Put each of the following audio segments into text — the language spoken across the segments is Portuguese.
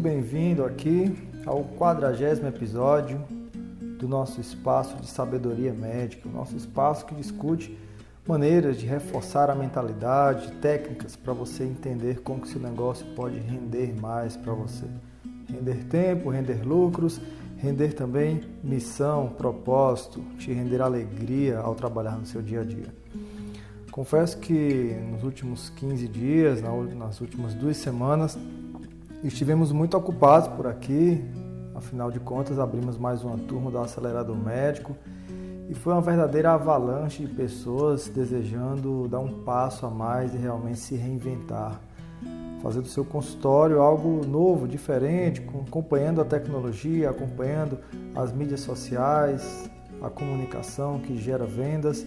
bem-vindo aqui ao quadragésimo episódio do nosso espaço de sabedoria médica, o nosso espaço que discute maneiras de reforçar a mentalidade, técnicas para você entender como que seu negócio pode render mais para você. Render tempo, render lucros, render também missão, propósito, te render alegria ao trabalhar no seu dia a dia. Confesso que nos últimos 15 dias, nas últimas duas semanas, estivemos muito ocupados por aqui. Afinal de contas, abrimos mais uma turma do Acelerador Médico e foi uma verdadeira avalanche de pessoas desejando dar um passo a mais e realmente se reinventar. Fazer do seu consultório algo novo, diferente, acompanhando a tecnologia, acompanhando as mídias sociais, a comunicação que gera vendas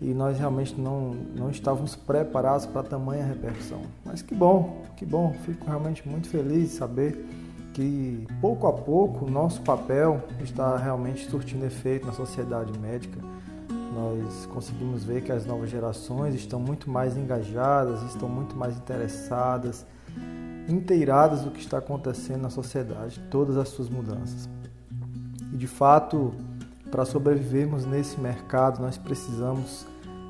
e nós realmente não, não estávamos preparados para tamanha repercussão. Mas que bom, que bom, fico realmente muito feliz de saber que pouco a pouco o nosso papel está realmente surtindo efeito na sociedade médica. Nós conseguimos ver que as novas gerações estão muito mais engajadas, estão muito mais interessadas, inteiradas do que está acontecendo na sociedade, todas as suas mudanças. E de fato, para sobrevivermos nesse mercado, nós precisamos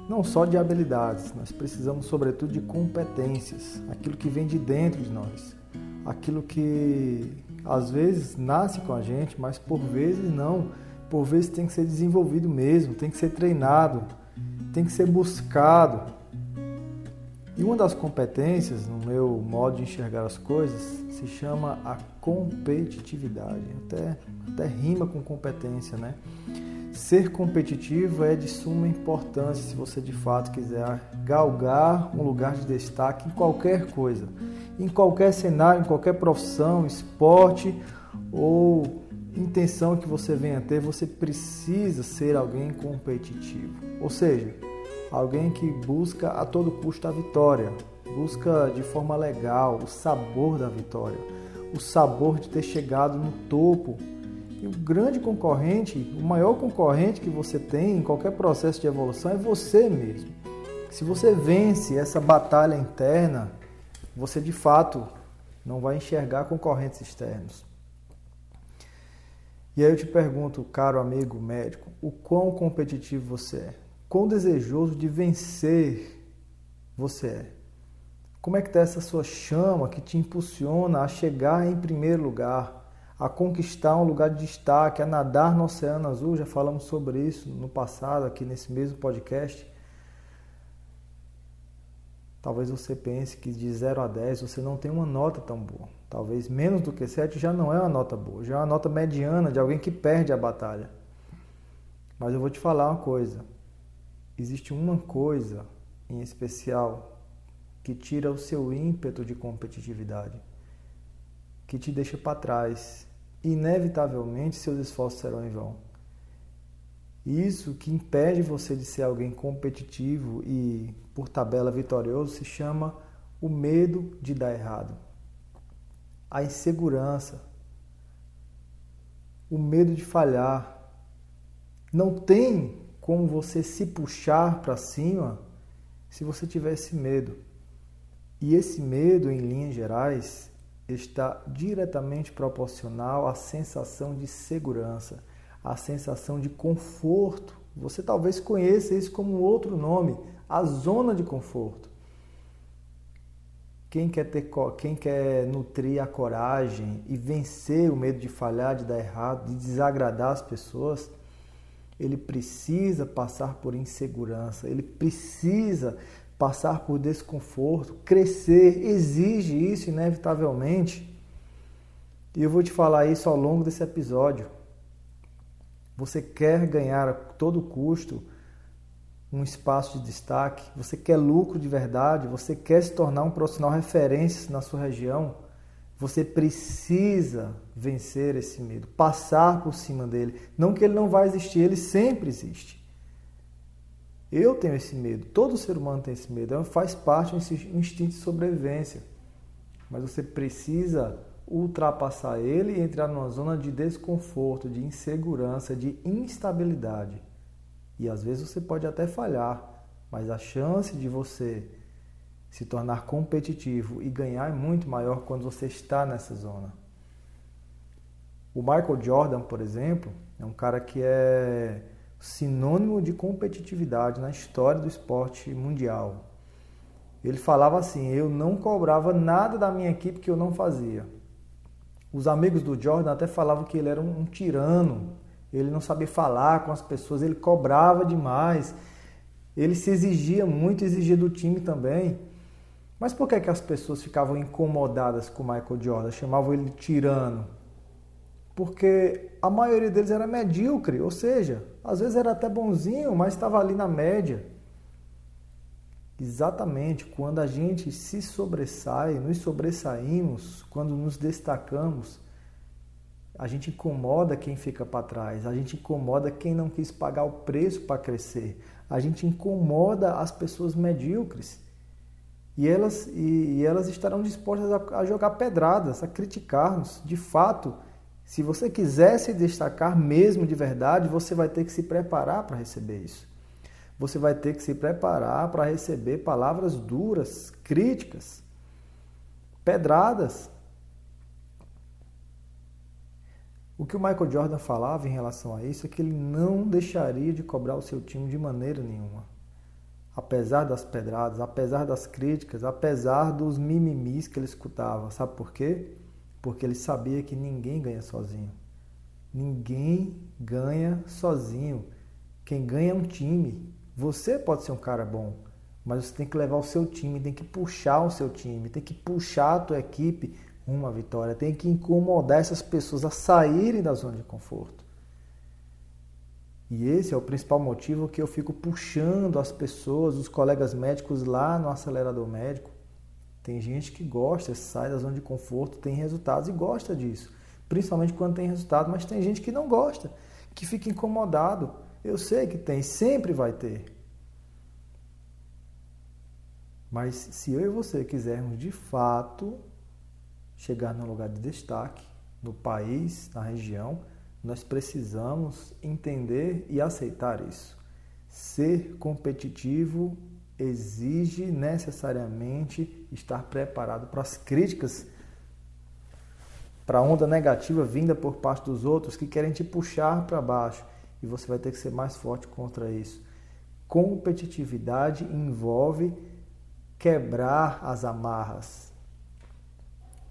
não só de habilidades, nós precisamos sobretudo de competências, aquilo que vem de dentro de nós, aquilo que às vezes nasce com a gente, mas por vezes não, por vezes tem que ser desenvolvido mesmo, tem que ser treinado, tem que ser buscado. E uma das competências, no meu modo de enxergar as coisas, se chama a competitividade. Até, até rima com competência, né? Ser competitivo é de suma importância se você de fato quiser galgar um lugar de destaque em qualquer coisa, em qualquer cenário, em qualquer profissão, esporte ou intenção que você venha ter, você precisa ser alguém competitivo. Ou seja, alguém que busca a todo custo a vitória, busca de forma legal o sabor da vitória, o sabor de ter chegado no topo e o grande concorrente, o maior concorrente que você tem em qualquer processo de evolução é você mesmo. Se você vence essa batalha interna, você de fato não vai enxergar concorrentes externos. E aí eu te pergunto, caro amigo médico, o quão competitivo você é? Quão desejoso de vencer você é? Como é que está essa sua chama que te impulsiona a chegar em primeiro lugar? a conquistar um lugar de destaque, a nadar no Oceano Azul. Já falamos sobre isso no passado, aqui nesse mesmo podcast. Talvez você pense que de 0 a 10 você não tem uma nota tão boa. Talvez menos do que 7 já não é uma nota boa, já é uma nota mediana de alguém que perde a batalha. Mas eu vou te falar uma coisa. Existe uma coisa em especial que tira o seu ímpeto de competitividade que te deixa para trás. Inevitavelmente, seus esforços serão em vão. Isso que impede você de ser alguém competitivo e, por tabela, vitorioso se chama o medo de dar errado, a insegurança, o medo de falhar. Não tem como você se puxar para cima se você tiver esse medo. E esse medo, em linhas gerais, está diretamente proporcional à sensação de segurança, à sensação de conforto. Você talvez conheça isso como outro nome, a zona de conforto. Quem quer, ter, quem quer nutrir a coragem e vencer o medo de falhar, de dar errado, de desagradar as pessoas, ele precisa passar por insegurança, ele precisa passar por desconforto, crescer, exige isso inevitavelmente. E eu vou te falar isso ao longo desse episódio. Você quer ganhar a todo custo um espaço de destaque, você quer lucro de verdade, você quer se tornar um profissional referência na sua região, você precisa vencer esse medo, passar por cima dele. Não que ele não vai existir, ele sempre existe. Eu tenho esse medo, todo ser humano tem esse medo, é faz parte do instinto de sobrevivência. Mas você precisa ultrapassar ele e entrar numa zona de desconforto, de insegurança, de instabilidade. E às vezes você pode até falhar, mas a chance de você se tornar competitivo e ganhar é muito maior quando você está nessa zona. O Michael Jordan, por exemplo, é um cara que é sinônimo de competitividade na história do esporte mundial. Ele falava assim: eu não cobrava nada da minha equipe que eu não fazia. Os amigos do Jordan até falavam que ele era um, tirano, ele não sabia falar com as pessoas, ele cobrava demais, ele se exigia muito, exigia do time também. Mas por que, que as pessoas ficavam incomodadas com Michael Jordan, chamavam ele tirano? Porque a maioria deles era medíocre, ou seja, às vezes era até bonzinho, mas estava ali na média. Exatamente quando a gente se sobressai, nos sobressaímos, quando nos destacamos, a gente incomoda quem fica para trás, a gente incomoda quem não quis pagar o preço para crescer, a gente incomoda as pessoas medíocres. E elas, e, e elas estarão dispostas a, a jogar pedradas, a criticar-nos. De fato, se você quiser se destacar mesmo de verdade, você vai ter que se preparar para receber isso você vai ter que se preparar para receber palavras duras, críticas, pedradas. O que o Michael Jordan falava em relação a isso é que ele não deixaria de cobrar o seu time de maneira nenhuma. Apesar das pedradas, apesar das críticas, apesar dos mimimis que ele escutava. Sabe por quê? Porque ele sabia que ninguém ganha sozinho. Ninguém ganha sozinho. Quem ganha é um time. Você pode ser um cara bom, mas você tem que levar o seu time, tem que puxar o seu time, tem que puxar a tua equipe uma vitória, tem que incomodar essas pessoas a saírem da zona de conforto. E esse é o principal motivo que eu fico puxando as pessoas, os colegas médicos lá no acelerador médico. Tem gente que gosta, sai da zona de conforto, tem resultados e gosta disso. Principalmente quando tem resultado, mas tem gente que não gosta, que fica incomodado eu sei que tem, sempre vai ter. Mas se eu e você quisermos de fato chegar no lugar de destaque, no país, na região, nós precisamos entender e aceitar isso. Ser competitivo exige necessariamente estar preparado para as críticas, para a onda negativa vinda por parte dos outros que querem te puxar para baixo e você vai ter que ser mais forte contra isso. Competitividade envolve quebrar as amarras,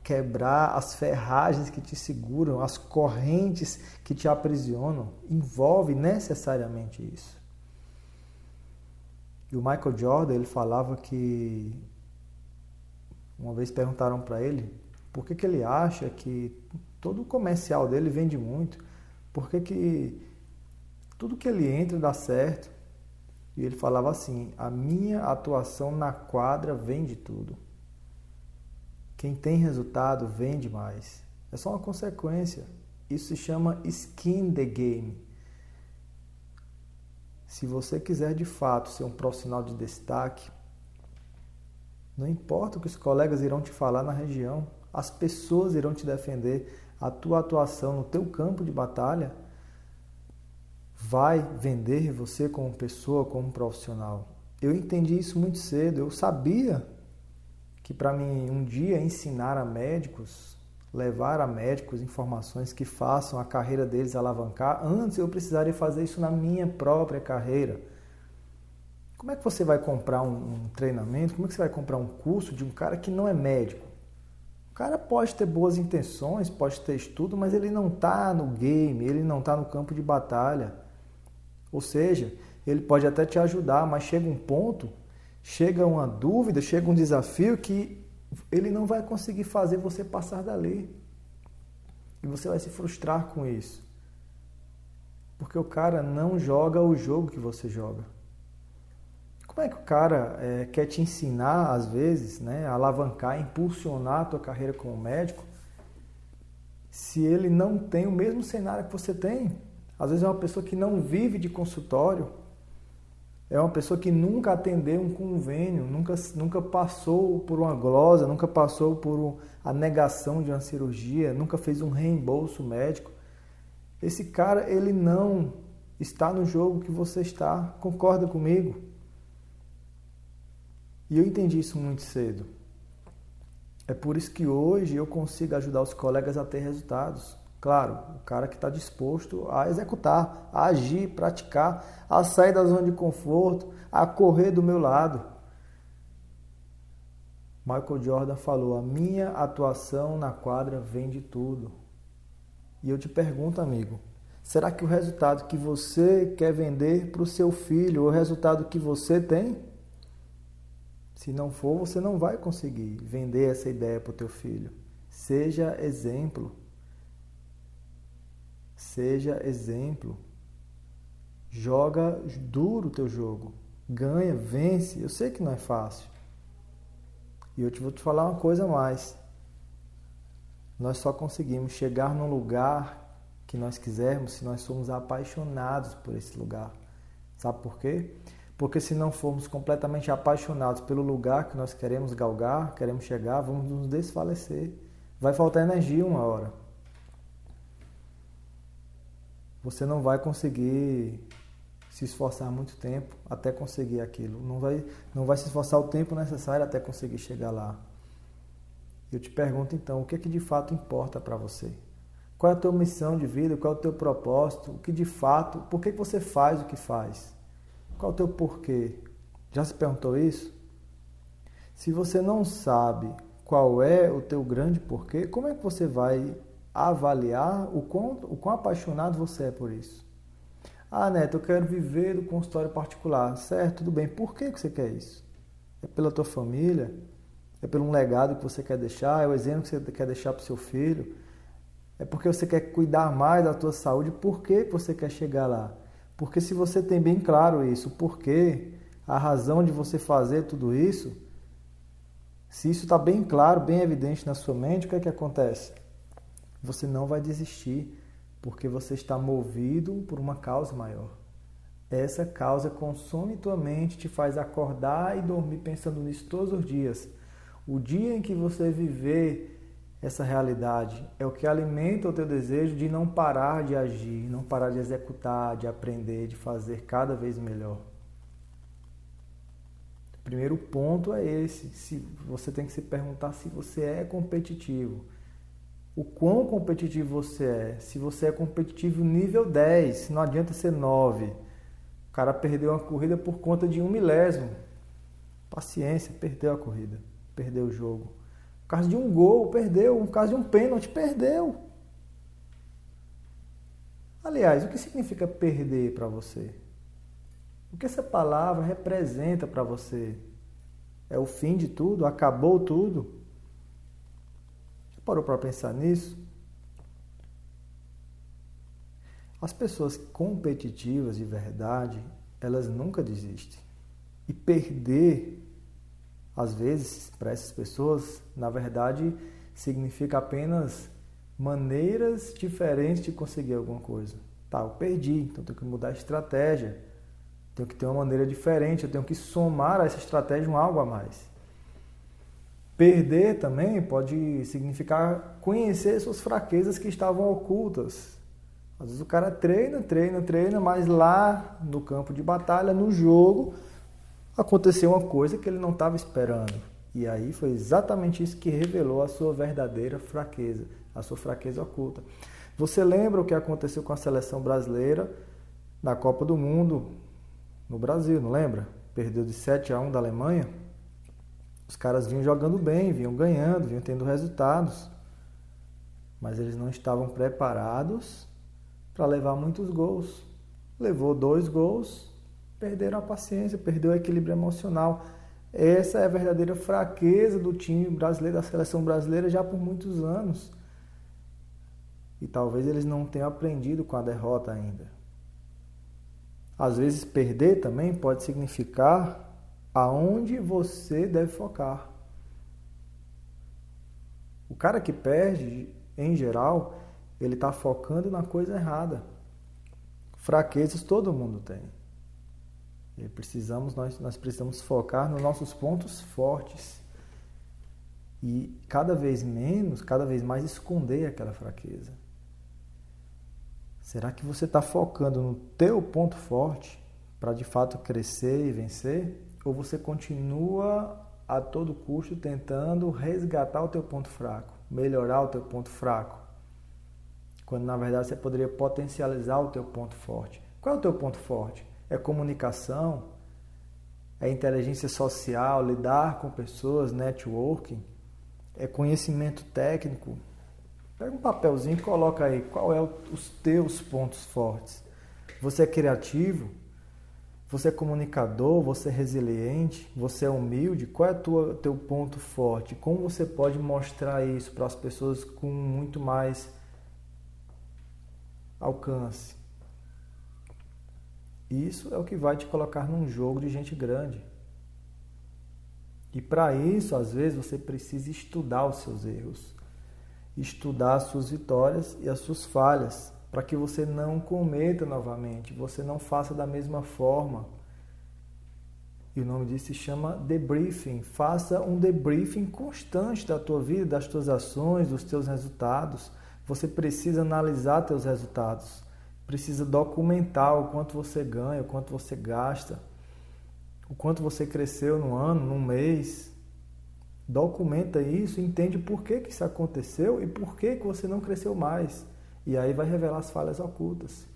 quebrar as ferragens que te seguram, as correntes que te aprisionam. Envolve necessariamente isso. E o Michael Jordan, ele falava que uma vez perguntaram para ele por que, que ele acha que todo o comercial dele vende muito, por que, que tudo que ele entra dá certo. E ele falava assim: a minha atuação na quadra vende tudo. Quem tem resultado vende mais. É só uma consequência. Isso se chama skin the game. Se você quiser de fato ser um profissional de destaque, não importa o que os colegas irão te falar na região, as pessoas irão te defender, a tua atuação no teu campo de batalha vai vender você como pessoa, como profissional. Eu entendi isso muito cedo. Eu sabia que para mim um dia ensinar a médicos, levar a médicos informações que façam a carreira deles alavancar, antes eu precisaria fazer isso na minha própria carreira. Como é que você vai comprar um, um treinamento? Como é que você vai comprar um curso de um cara que não é médico? O cara pode ter boas intenções, pode ter estudo, mas ele não está no game, ele não está no campo de batalha. Ou seja, ele pode até te ajudar, mas chega um ponto, chega uma dúvida, chega um desafio que ele não vai conseguir fazer você passar dali. E você vai se frustrar com isso. Porque o cara não joga o jogo que você joga. Como é que o cara é, quer te ensinar, às vezes, né, alavancar, impulsionar a tua carreira como médico, se ele não tem o mesmo cenário que você tem? Às vezes é uma pessoa que não vive de consultório, é uma pessoa que nunca atendeu um convênio, nunca, nunca passou por uma glosa, nunca passou por a negação de uma cirurgia, nunca fez um reembolso médico. Esse cara, ele não está no jogo que você está. Concorda comigo? E eu entendi isso muito cedo. É por isso que hoje eu consigo ajudar os colegas a ter resultados. Claro, o cara que está disposto a executar, a agir, praticar, a sair da zona de conforto, a correr do meu lado. Michael Jordan falou: a minha atuação na quadra vem de tudo. E eu te pergunto, amigo, será que o resultado que você quer vender para o seu filho, o resultado que você tem? Se não for, você não vai conseguir vender essa ideia para o teu filho. Seja exemplo. Seja exemplo. Joga duro o teu jogo. Ganha, vence. Eu sei que não é fácil. E eu te vou te falar uma coisa a mais. Nós só conseguimos chegar num lugar que nós quisermos se nós somos apaixonados por esse lugar. Sabe por quê? Porque se não formos completamente apaixonados pelo lugar que nós queremos galgar, queremos chegar, vamos nos desfalecer. Vai faltar energia uma hora. Você não vai conseguir se esforçar muito tempo até conseguir aquilo. Não vai, não vai se esforçar o tempo necessário até conseguir chegar lá. Eu te pergunto então, o que é que de fato importa para você? Qual é a tua missão de vida? Qual é o teu propósito? O que de fato, por que você faz o que faz? Qual é o teu porquê? Já se perguntou isso? Se você não sabe qual é o teu grande porquê, como é que você vai avaliar o quão, o quão apaixonado você é por isso? Ah, Neto, eu quero viver do consultório particular. Certo, tudo bem. Por que você quer isso? É pela tua família? É pelo um legado que você quer deixar? É o exemplo que você quer deixar para o seu filho? É porque você quer cuidar mais da tua saúde? Por que você quer chegar lá? Porque se você tem bem claro isso, por quê, a razão de você fazer tudo isso, se isso está bem claro, bem evidente na sua mente, o que é que acontece? Você não vai desistir, porque você está movido por uma causa maior. Essa causa consome tua mente, te faz acordar e dormir pensando nisso todos os dias. O dia em que você viver essa realidade é o que alimenta o teu desejo de não parar de agir, não parar de executar, de aprender, de fazer cada vez melhor. O primeiro ponto é esse. Se você tem que se perguntar se você é competitivo. O quão competitivo você é. Se você é competitivo nível 10, não adianta ser 9. O cara perdeu uma corrida por conta de um milésimo. Paciência, perdeu a corrida, perdeu o jogo. Por causa de um gol, perdeu. Por causa de um pênalti, perdeu. Aliás, o que significa perder para você? O que essa palavra representa para você? É o fim de tudo? Acabou tudo? Parou para pensar nisso? As pessoas competitivas de verdade, elas nunca desistem. E perder às vezes, para essas pessoas, na verdade, significa apenas maneiras diferentes de conseguir alguma coisa. Tá, eu perdi, então tenho que mudar a estratégia. Tenho que ter uma maneira diferente, eu tenho que somar a essa estratégia um algo a mais. Perder também pode significar conhecer suas fraquezas que estavam ocultas. Às vezes o cara treina, treina, treina, mas lá no campo de batalha, no jogo, aconteceu uma coisa que ele não estava esperando. E aí foi exatamente isso que revelou a sua verdadeira fraqueza, a sua fraqueza oculta. Você lembra o que aconteceu com a seleção brasileira na Copa do Mundo no Brasil, não lembra? Perdeu de 7 a 1 da Alemanha. Os caras vinham jogando bem, vinham ganhando, vinham tendo resultados. Mas eles não estavam preparados para levar muitos gols. Levou dois gols, perderam a paciência, perdeu o equilíbrio emocional. Essa é a verdadeira fraqueza do time brasileiro, da seleção brasileira, já por muitos anos. E talvez eles não tenham aprendido com a derrota ainda. Às vezes, perder também pode significar aonde você deve focar. O cara que perde, em geral, ele está focando na coisa errada. Fraquezas todo mundo tem. E precisamos, nós, nós precisamos focar nos nossos pontos fortes e cada vez menos, cada vez mais esconder aquela fraqueza. Será que você está focando no teu ponto forte para de fato crescer e vencer? Ou você continua a todo custo tentando resgatar o teu ponto fraco, melhorar o teu ponto fraco, quando na verdade você poderia potencializar o teu ponto forte. Qual é o teu ponto forte? É comunicação? É inteligência social, lidar com pessoas, networking? É conhecimento técnico? Pega um papelzinho e coloca aí qual é os teus pontos fortes. Você é criativo? Você é comunicador? Você é resiliente? Você é humilde? Qual é o teu ponto forte? Como você pode mostrar isso para as pessoas com muito mais alcance? Isso é o que vai te colocar num jogo de gente grande. E para isso, às vezes, você precisa estudar os seus erros, estudar as suas vitórias e as suas falhas, para que você não cometa novamente, você não faça da mesma forma. E o nome disso se chama debriefing. Faça um debriefing constante da tua vida, das tuas ações, dos teus resultados. Você precisa analisar teus resultados. Precisa documentar o quanto você ganha, o quanto você gasta, o quanto você cresceu no ano, no mês. Documenta isso, entende por que, que isso aconteceu e por que, que você não cresceu mais. E aí vai revelar as falhas ocultas.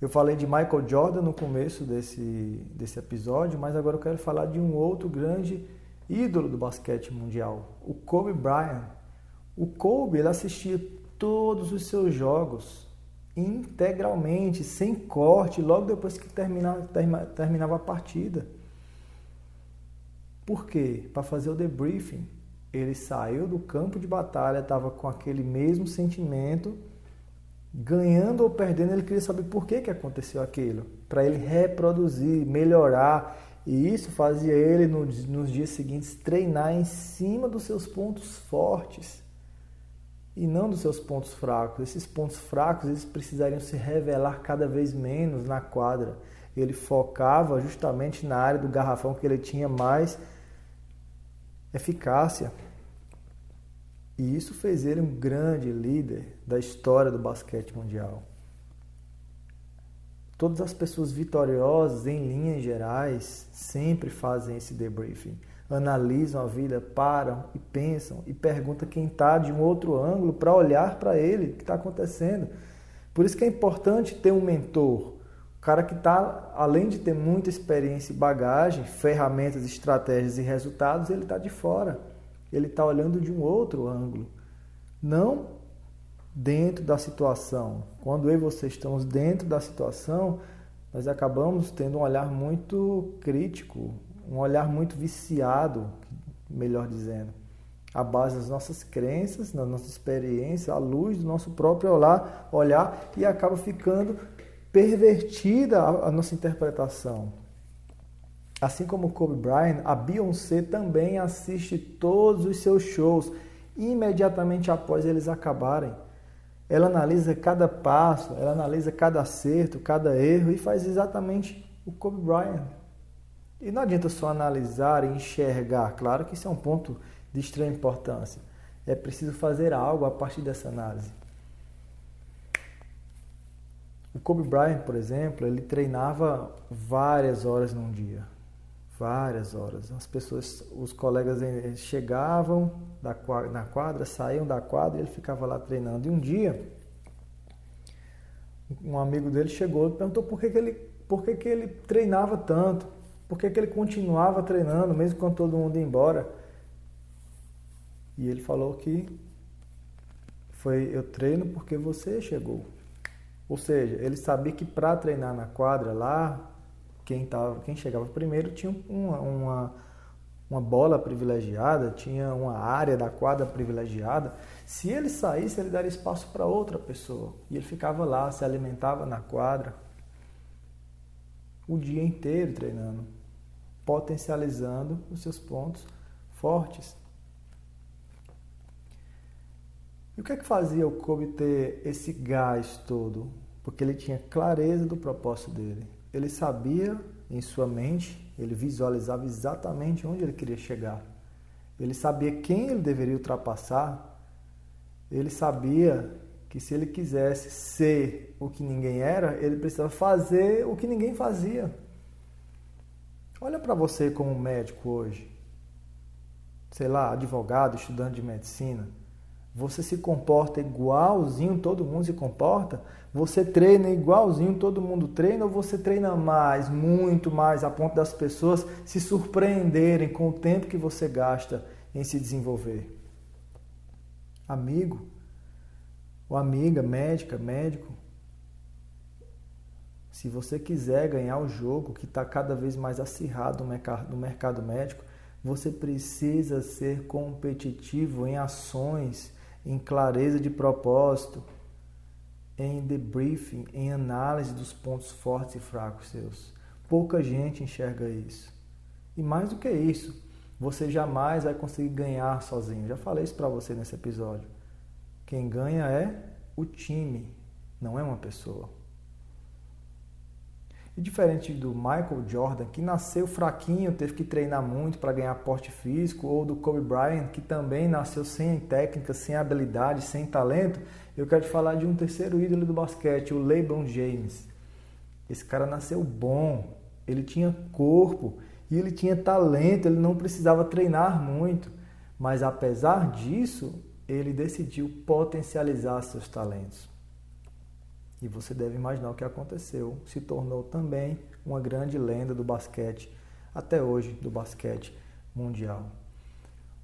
Eu falei de Michael Jordan no começo desse, desse episódio, mas agora eu quero falar de um outro grande ídolo do basquete mundial, o Kobe Bryant. O Kobe ele assistia todos os seus jogos integralmente, sem corte, logo depois que terminava, terminava a partida. Por quê? Para fazer o debriefing ele saiu do campo de batalha, estava com aquele mesmo sentimento, ganhando ou perdendo, ele queria saber por que, que aconteceu aquilo, para ele reproduzir, melhorar. E isso fazia ele, nos, nos dias seguintes, treinar em cima dos seus pontos fortes e não dos seus pontos fracos. Esses pontos fracos eles precisariam se revelar cada vez menos na quadra. Ele focava justamente na área do garrafão que ele tinha mais eficácia. E isso fez ele um grande líder da história do basquete mundial. Todas as pessoas vitoriosas, em linhas gerais, sempre fazem esse debriefing. Analisam a vida, param e pensam e perguntam quem está de um outro ângulo para olhar para ele, o que está acontecendo. Por isso que é importante ter um mentor, o cara que está, além de ter muita experiência e bagagem, ferramentas, estratégias e resultados, ele está de fora. Ele está olhando de um outro ângulo. Não dentro da situação. Quando eu e você estamos dentro da situação, nós acabamos tendo um olhar muito crítico, um olhar muito viciado, melhor dizendo, à base das nossas crenças, da nossa experiência, à luz do nosso próprio olhar, olhar e acaba ficando pervertida a, nossa interpretação. Assim como Kobe Bryant, a Beyoncé também assiste todos os seus shows imediatamente após eles acabarem. Ela analisa cada passo, ela analisa cada acerto, cada erro e faz exatamente o Kobe Bryant. E não adianta só analisar e enxergar, claro que isso é um ponto de extrema importância. É preciso fazer algo a partir dessa análise. O Kobe Bryant, por exemplo, ele treinava várias horas num dia. Várias horas. As pessoas, os colegas chegavam da, na quadra, saíam da quadra e ele ficava lá treinando. E um dia, um amigo dele chegou e perguntou por que, que, ele, por que, que ele treinava tanto. Por que, que ele continuava treinando, mesmo com todo mundo ia embora. E ele falou que foi eu treino porque você chegou. Ou seja, ele sabia que para treinar na quadra lá, quem, tava, quem chegava primeiro tinha uma, uma, uma bola privilegiada, tinha uma área da quadra privilegiada. Se ele saísse, ele daria espaço para outra pessoa. E ele ficava lá, se alimentava na quadra o dia inteiro treinando, potencializando os seus pontos fortes. E o que é que fazia o Kobe ter esse gás todo? Porque ele tinha clareza do propósito dele. Ele sabia em sua mente, ele visualizava exatamente onde ele queria chegar. Ele sabia quem ele deveria ultrapassar. Ele sabia que se ele quisesse ser o que ninguém era, ele precisava fazer o que ninguém fazia. Olha para você como médico hoje. Sei lá, advogado, estudante de medicina. Você se comporta igualzinho todo mundo se comporta? Você treina igualzinho todo mundo treina ou você treina mais, muito mais, a ponto das pessoas se surpreenderem com o tempo que você gasta em se desenvolver? Amigo, ou amiga, médica, médico, se você quiser ganhar o jogo que está cada vez mais acirrado no mercado, médico, você precisa ser competitivo em ações, em clareza de propósito, em debriefing, em análise dos pontos fortes e fracos seus. Pouca gente enxerga isso. E mais do que isso, você jamais vai conseguir ganhar sozinho. Já falei isso para você nesse episódio. Quem ganha é o time, não é uma pessoa. E diferente do Michael Jordan, que nasceu fraquinho, teve que treinar muito para ganhar porte físico, ou do Kobe Bryant, que também nasceu sem técnica, sem habilidade, sem talento, eu quero te falar de um terceiro ídolo do basquete, o LeBron James. Esse cara nasceu bom, ele tinha corpo e ele tinha talento, ele não precisava treinar muito, mas apesar disso, ele decidiu potencializar seus talentos. E você deve imaginar o que aconteceu. Se tornou também uma grande lenda do basquete, até hoje, do basquete mundial.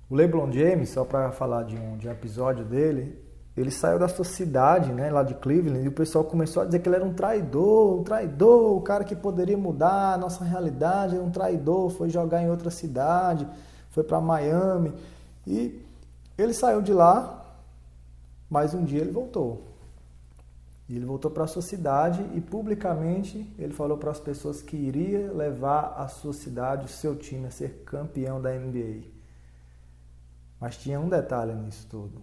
O LeBron James, só para falar de um, de um episódio dele, ele saiu da sua cidade, né, lá de Cleveland, e o pessoal começou a dizer que ele era um traidor, um traidor, o cara que poderia mudar a nossa realidade, um traidor, foi jogar em outra cidade, foi para Miami. E ele saiu de lá, mas um dia ele voltou. E ele voltou para a sua cidade e publicamente ele falou para as pessoas que iria levar a sua cidade, o seu time, a ser campeão da NBA. Mas tinha um detalhe nisso tudo.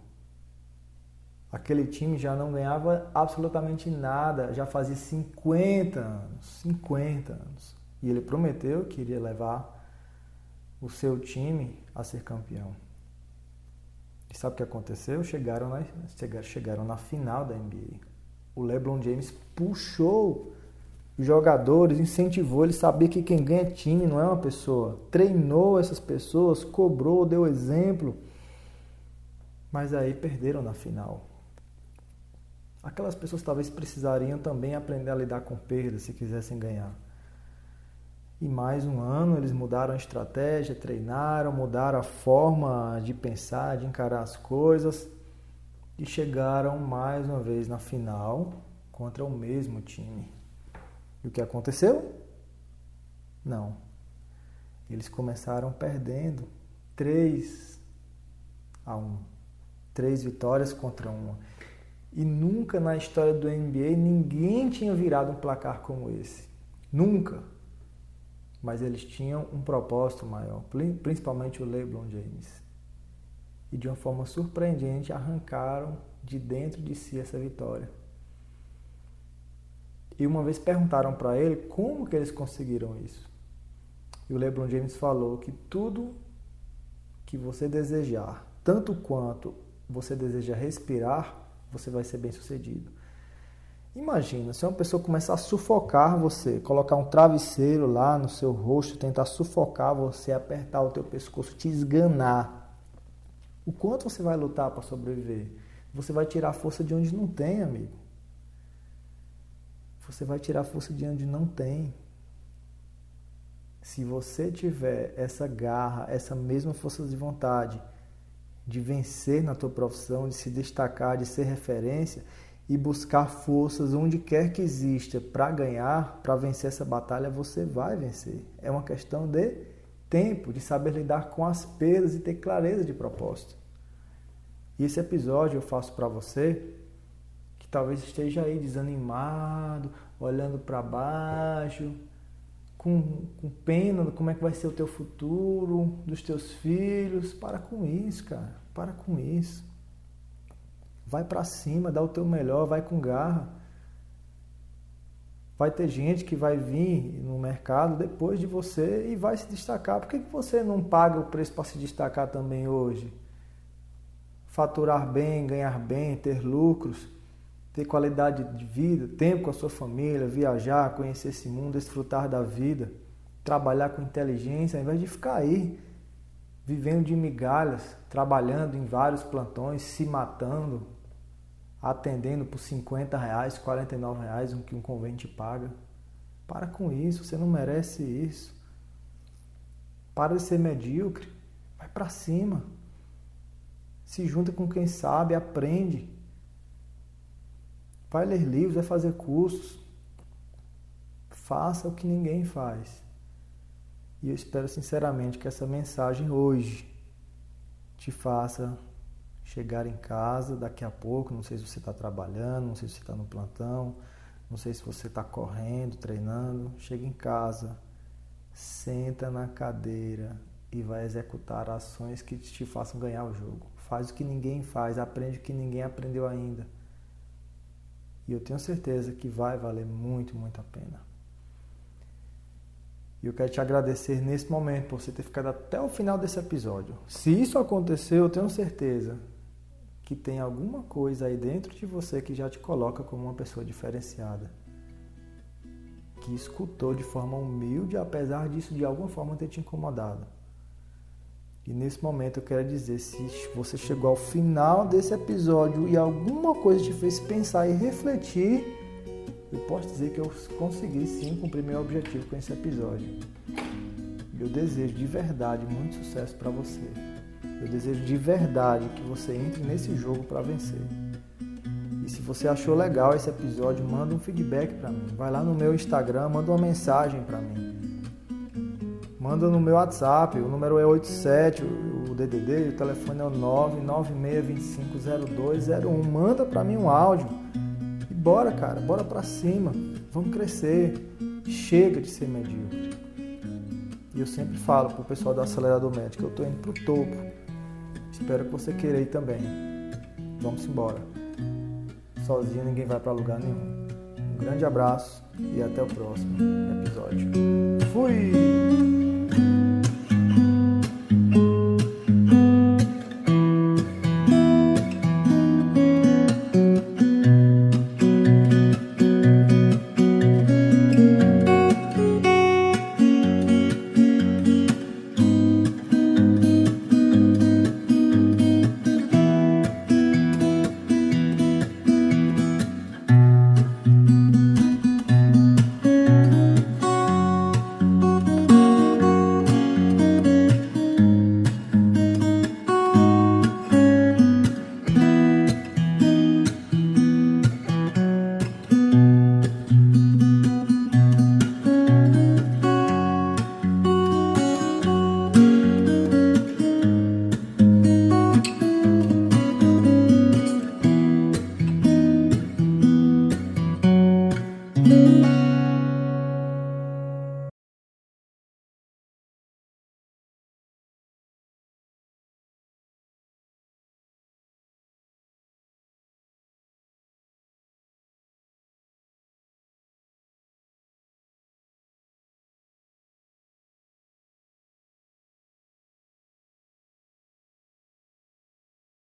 Aquele time já não ganhava absolutamente nada, já fazia 50 anos, 50 anos. E ele prometeu que iria levar o seu time a ser campeão. E sabe o que aconteceu? Chegaram na, chegaram na final da NBA o LeBron James puxou os jogadores, incentivou, ele sabia que quem ganha é time não é uma pessoa. Treinou essas pessoas, cobrou, deu exemplo. Mas aí perderam na final. Aquelas pessoas talvez precisariam também aprender a lidar com perdas se quisessem ganhar. E mais um ano eles mudaram a estratégia, treinaram, mudaram a forma de pensar, de encarar as coisas e chegaram mais uma vez na final contra o mesmo time. E o que aconteceu? Não. Eles começaram perdendo 3 a 1. Três vitórias contra uma. E nunca na história do NBA ninguém tinha virado um placar como esse. Nunca. Mas eles tinham um propósito maior, principalmente o LeBron James e de uma forma surpreendente arrancaram de dentro de si essa vitória. E uma vez perguntaram para ele como que eles conseguiram isso. E o LeBron James falou que tudo que você desejar, tanto quanto você deseja respirar, você vai ser bem sucedido. Imagina, se uma pessoa começar a sufocar você, colocar um travesseiro lá no seu rosto, tentar sufocar você, apertar o teu pescoço, te esganar, o quanto você vai lutar para sobreviver? Você vai tirar força de onde não tem, amigo. Você vai tirar força de onde não tem. Se você tiver essa garra, essa mesma força de vontade de vencer na tua profissão, de se destacar, de ser referência e buscar forças onde quer que exista para ganhar, para vencer essa batalha, você vai vencer. É uma questão de tempo de saber lidar com as perdas e ter clareza de propósito. E esse episódio eu faço para você que talvez esteja aí desanimado, olhando para baixo, com, com pena de como é que vai ser o teu futuro, dos teus filhos. Para com isso, cara. Para com isso. Vai para cima, dá o teu melhor, vai com garra. Vai ter gente que vai vir no mercado depois de você e vai se destacar. Por que, você não paga o preço para se destacar também hoje? Faturar bem, ganhar bem, ter lucros, ter qualidade de vida, tempo com a sua família, viajar, conhecer esse mundo, desfrutar da vida. trabalhar com inteligência, ao invés de ficar aí vivendo de migalhas, trabalhando em vários plantões, se matando, atendendo por 50 reais, 49 reais, o que um convente paga. Para com isso, você não merece isso. Para de ser medíocre, vai para cima. Se junta com quem sabe, aprende. Vai ler livros, vai fazer cursos. Faça o que ninguém faz. E eu espero sinceramente que essa mensagem hoje te faça chegar em casa daqui a pouco. Não sei se você está trabalhando, não sei se você está no plantão, não sei se você está correndo, treinando. Chega em casa, senta na cadeira e vai executar ações que te façam ganhar o jogo. Faz o que ninguém faz, aprende o que ninguém aprendeu ainda. E eu tenho certeza que vai valer muito, muito a pena. E eu quero te agradecer nesse momento por você ter ficado até o final desse episódio. Se isso aconteceu, eu tenho certeza que tem alguma coisa aí dentro de você que já te coloca como uma pessoa diferenciada. Que escutou de forma humilde, apesar disso de alguma forma ter te incomodado. E nesse momento eu quero dizer, se você chegou ao final desse episódio e alguma coisa te fez pensar e refletir, eu posso dizer que eu consegui sim cumprir meu objetivo com esse episódio. Eu desejo de verdade muito sucesso para você. Eu desejo de verdade que você entre nesse jogo para vencer. E se você achou legal esse episódio, manda um feedback para mim. Vai lá no meu Instagram, manda uma mensagem para mim. Manda no meu WhatsApp, o número é 87, o DDD, o telefone é o 996250201. Manda para mim um áudio bora, cara, bora para cima. Vamos crescer. Chega de ser medíocre. E eu sempre falo pro pessoal do acelerador médico, eu tô indo pro topo. Espero que você queira ir também. Vamos embora. Sozinho ninguém vai para lugar nenhum. Um grande abraço e até o próximo episódio. Fui!